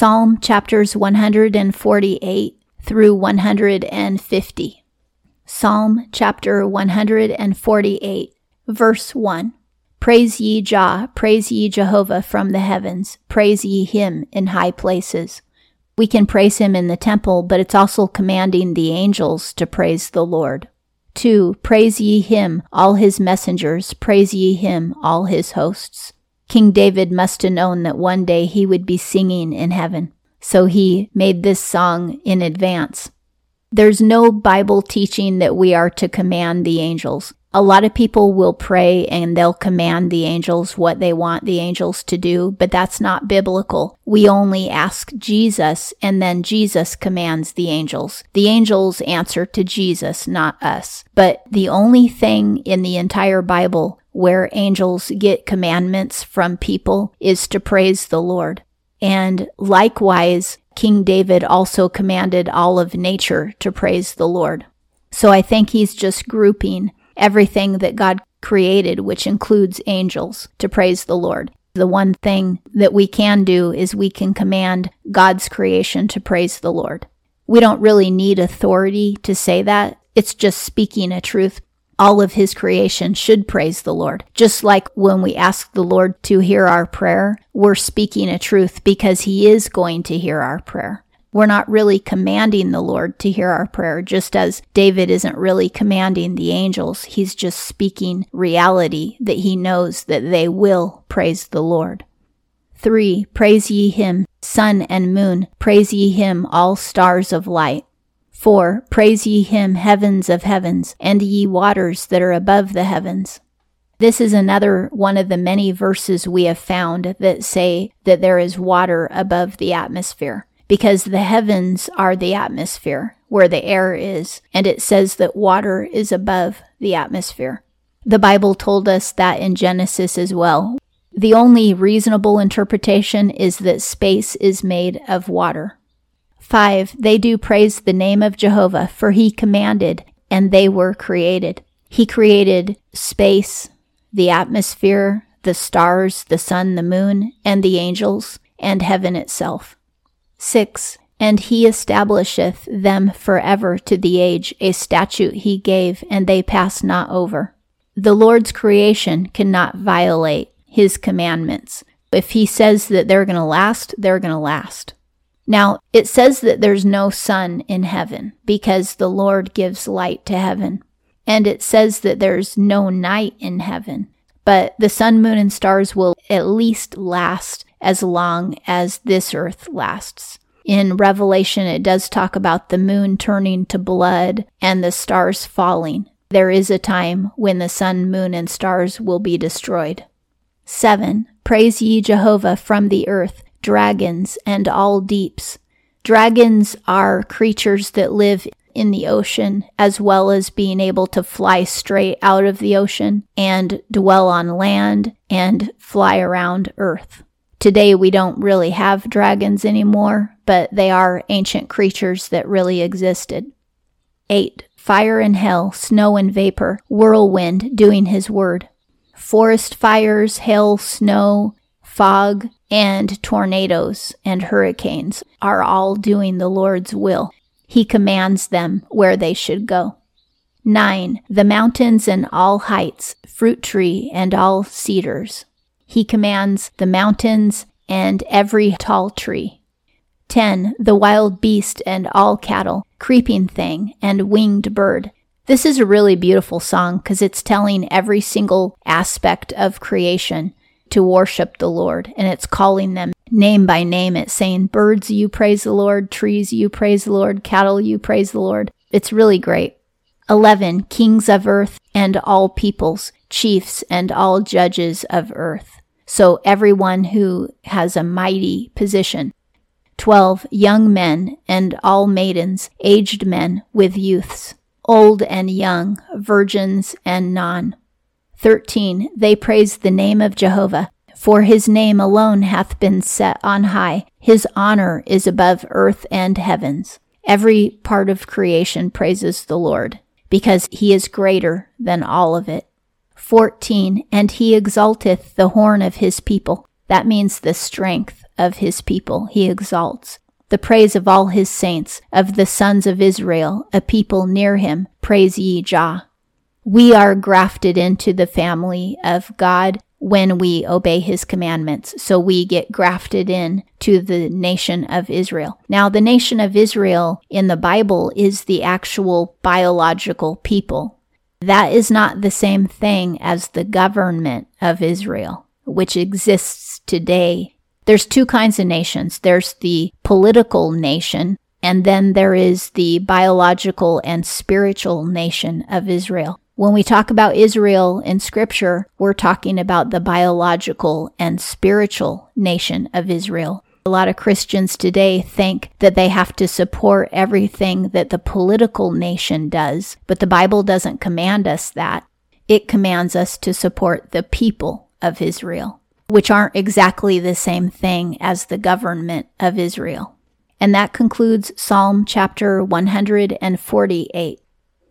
Psalm chapters 148 through 150. Psalm chapter 148, verse 1. Praise ye Jah, praise ye Jehovah from the heavens, praise ye him in high places. We can praise him in the temple, but it's also commanding the angels to praise the Lord. 2. Praise ye him, all his messengers, praise ye him, all his hosts. King David must have known that one day he would be singing in heaven, so he made this song in advance. There's no Bible teaching that we are to command the angels. A lot of people will pray and they'll command the angels what they want the angels to do, but that's not biblical. We only ask Jesus and then Jesus commands the angels. The angels answer to Jesus, not us. But the only thing in the entire Bible where angels get commandments from people is to praise the Lord. And likewise, King David also commanded all of nature to praise the Lord. So I think he's just grouping everything that God created, which includes angels, to praise the Lord. The one thing that we can do is we can command God's creation to praise the Lord. We don't really need authority to say that. It's just speaking a truth all of his creation should praise the Lord. Just like when we ask the Lord to hear our prayer, we're speaking a truth because he is going to hear our prayer. We're not really commanding the Lord to hear our prayer, just as David isn't really commanding the angels. He's just speaking reality that he knows that they will praise the Lord. 3. Praise ye him, sun and moon. Praise ye him, all stars of light. 4. Praise ye him, heavens of heavens, and ye waters that are above the heavens. This is another one of the many verses we have found that say that there is water above the atmosphere, because the heavens are the atmosphere where the air is, and it says that water is above the atmosphere. The Bible told us that in Genesis as well. The only reasonable interpretation is that space is made of water. 5. They do praise the name of Jehovah, for he commanded, and they were created. He created space, the atmosphere, the stars, the sun, the moon, and the angels, and heaven itself. 6. And he establisheth them forever to the age, a statute he gave, and they pass not over. The Lord's creation cannot violate his commandments. If he says that they're going to last, they're going to last. Now, it says that there's no sun in heaven because the Lord gives light to heaven. And it says that there's no night in heaven. But the sun, moon, and stars will at least last as long as this earth lasts. In Revelation, it does talk about the moon turning to blood and the stars falling. There is a time when the sun, moon, and stars will be destroyed. 7. Praise ye Jehovah from the earth dragons, and all deeps. Dragons are creatures that live in the ocean, as well as being able to fly straight out of the ocean and dwell on land and fly around Earth. Today, we don't really have dragons anymore, but they are ancient creatures that really existed. 8. Fire and hell, snow and vapor, whirlwind doing his word. Forest fires, hail, snow, fog, and tornadoes and hurricanes are all doing the Lord's will. He commands them where they should go. 9. The mountains and all heights, fruit tree and all cedars. He commands the mountains and every tall tree. 10. The wild beast and all cattle, creeping thing and winged bird. This is a really beautiful song because it's telling every single aspect of creation to worship the Lord. And it's calling them name by name. It's saying, Birds, you praise the Lord. Trees, you praise the Lord. Cattle, you praise the Lord. It's really great. 11. Kings of earth and all peoples, chiefs and all judges of earth. So everyone who has a mighty position. 12. Young men and all maidens, aged men with youths, old and young, virgins and non. 13. They praise the name of Jehovah, for his name alone hath been set on high. His honor is above earth and heavens. Every part of creation praises the Lord, because he is greater than all of it. 14. And he exalteth the horn of his people, That means the strength of his people he exalts. The praise of all his saints, of the sons of Israel, a people near him, praise ye Jah. We are grafted into the family of God when we obey his commandments. So we get grafted in to the nation of Israel. Now, the nation of Israel in the Bible is the actual biological people. That is not the same thing as the government of Israel, which exists today. There's two kinds of nations. There's the political nation, and then there is the biological and spiritual nation of Israel. When we talk about Israel in scripture, we're talking about the biological and spiritual nation of Israel. A lot of Christians today think that they have to support everything that the political nation does, but the Bible doesn't command us that. It commands us to support the people of Israel, which aren't exactly the same thing as the government of Israel. And that concludes Psalm chapter 148.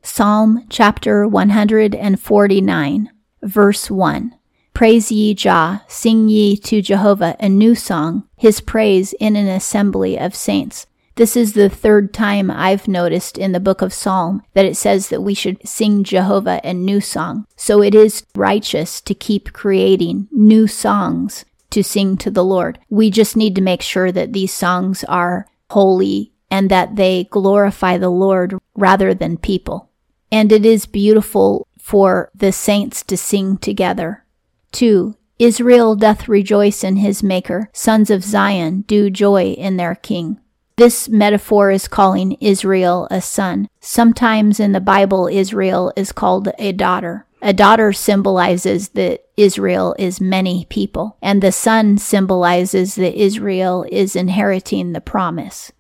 Psalm chapter 149, verse 1. Praise ye Jah, sing ye to Jehovah a new song, his praise in an assembly of saints. This is the third time I've noticed in the book of Psalm that it says that we should sing Jehovah a new song. So it is righteous to keep creating new songs to sing to the Lord. We just need to make sure that these songs are holy and that they glorify the Lord rather than people and it is beautiful for the saints to sing together. 2. Israel doth rejoice in his Maker, sons of Zion do joy in their King. This metaphor is calling Israel a son. Sometimes in the Bible, Israel is called a daughter. A daughter symbolizes that Israel is many people, and the son symbolizes that Israel is inheriting the promise.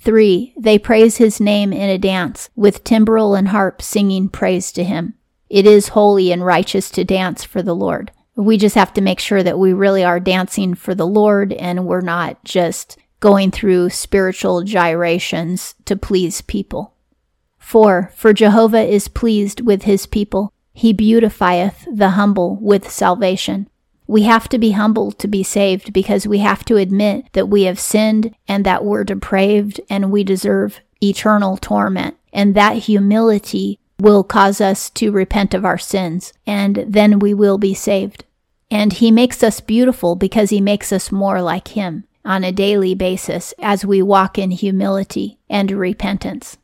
3. They praise his name in a dance, with timbrel and harp singing praise to him. It is holy and righteous to dance for the Lord. We just have to make sure that we really are dancing for the Lord and we're not just going through spiritual gyrations to please people. 4. For Jehovah is pleased with his people. He beautifieth the humble with salvation. We have to be humble to be saved because we have to admit that we have sinned and that we're depraved and we deserve eternal torment. And that humility will cause us to repent of our sins and then we will be saved. And he makes us beautiful because he makes us more like him on a daily basis as we walk in humility and repentance.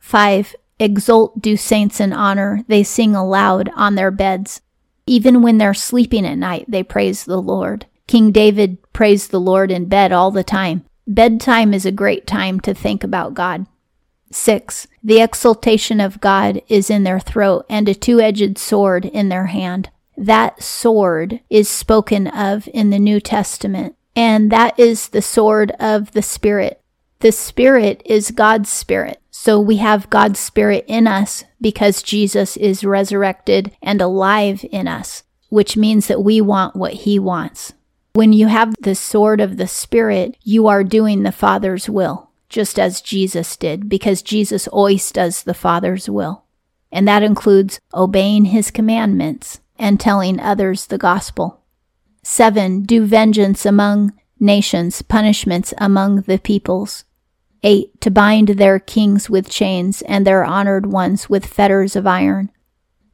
5. Exult do saints in honor, they sing aloud on their beds. Even when they're sleeping at night, they praise the Lord. King David praised the Lord in bed all the time. Bedtime is a great time to think about God. 6. The exaltation of God is in their throat and a two edged sword in their hand. That sword is spoken of in the New Testament, and that is the sword of the Spirit. The Spirit is God's Spirit. So we have God's Spirit in us because Jesus is resurrected and alive in us, which means that we want what He wants. When you have the sword of the Spirit, you are doing the Father's will, just as Jesus did, because Jesus always does the Father's will. And that includes obeying His commandments and telling others the gospel. 7. Do vengeance among nations, punishments among the peoples. 8. To bind their kings with chains and their honored ones with fetters of iron.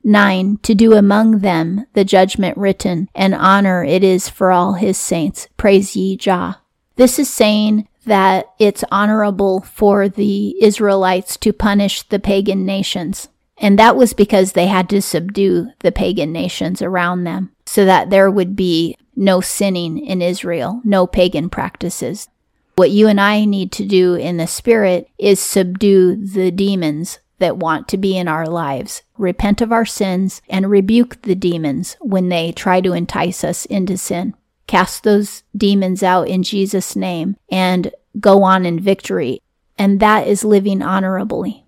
9. To do among them the judgment written, and honor it is for all his saints. Praise ye Jah. This is saying that it's honorable for the Israelites to punish the pagan nations. And that was because they had to subdue the pagan nations around them so that there would be no sinning in Israel, no pagan practices. What you and I need to do in the spirit is subdue the demons that want to be in our lives, repent of our sins, and rebuke the demons when they try to entice us into sin. Cast those demons out in Jesus' name and go on in victory. And that is living honorably.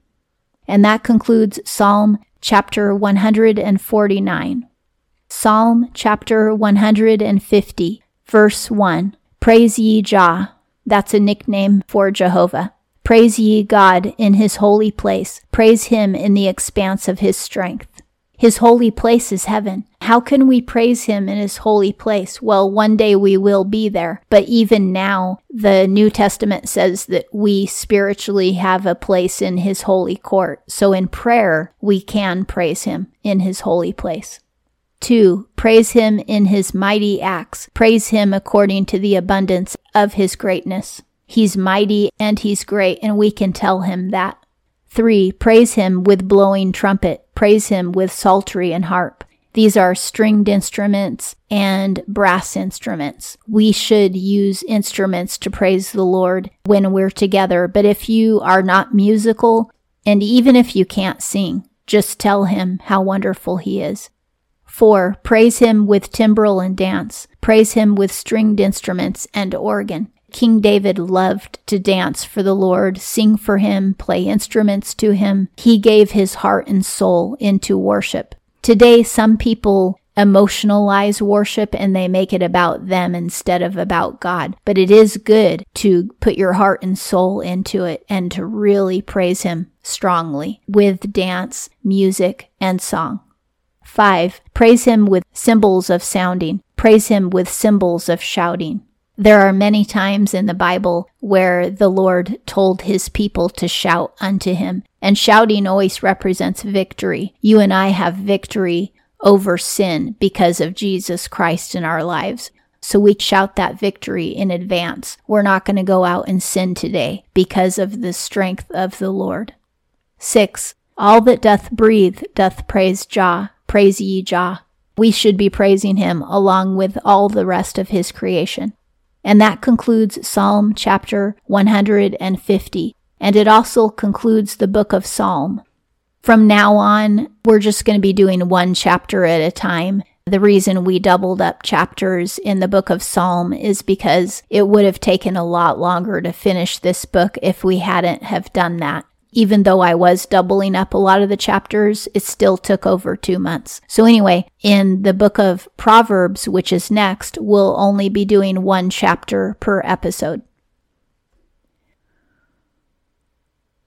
And that concludes Psalm chapter 149. Psalm chapter 150, verse 1. Praise ye Jah that's a nickname for Jehovah. Praise ye God in his holy place. Praise him in the expanse of his strength. His holy place is heaven. How can we praise him in his holy place? Well, one day we will be there. But even now, the New Testament says that we spiritually have a place in his holy court. So in prayer, we can praise him in his holy place. Two, praise him in his mighty acts. Praise him according to the abundance of his greatness. He's mighty and he's great, and we can tell him that. Three, praise him with blowing trumpet. Praise him with psaltery and harp. These are stringed instruments and brass instruments. We should use instruments to praise the Lord when we're together. But if you are not musical, and even if you can't sing, just tell him how wonderful he is. 4. Praise him with timbrel and dance. Praise him with stringed instruments and organ. King David loved to dance for the Lord, sing for him, play instruments to him. He gave his heart and soul into worship. Today, some people emotionalize worship and they make it about them instead of about God. But it is good to put your heart and soul into it and to really praise Him strongly with dance, music, and song. 5. Praise Him with cymbals of sounding. Praise Him with cymbals of shouting. There are many times in the Bible where the Lord told his people to shout unto him, and shouting always represents victory. You and I have victory over sin because of Jesus Christ in our lives. So we shout that victory in advance. We're not going to go out and sin today because of the strength of the Lord. 6. All that doth breathe doth praise Jah. Praise ye Jah. We should be praising him along with all the rest of his creation. And that concludes Psalm chapter 150. And it also concludes the book of Psalm. From now on, we're just going to be doing one chapter at a time. The reason we doubled up chapters in the book of Psalm is because it would have taken a lot longer to finish this book if we hadn't have done that even though I was doubling up a lot of the chapters, it still took over two months. So, anyway, in the book of Proverbs, which is next, we'll only be doing one chapter per episode.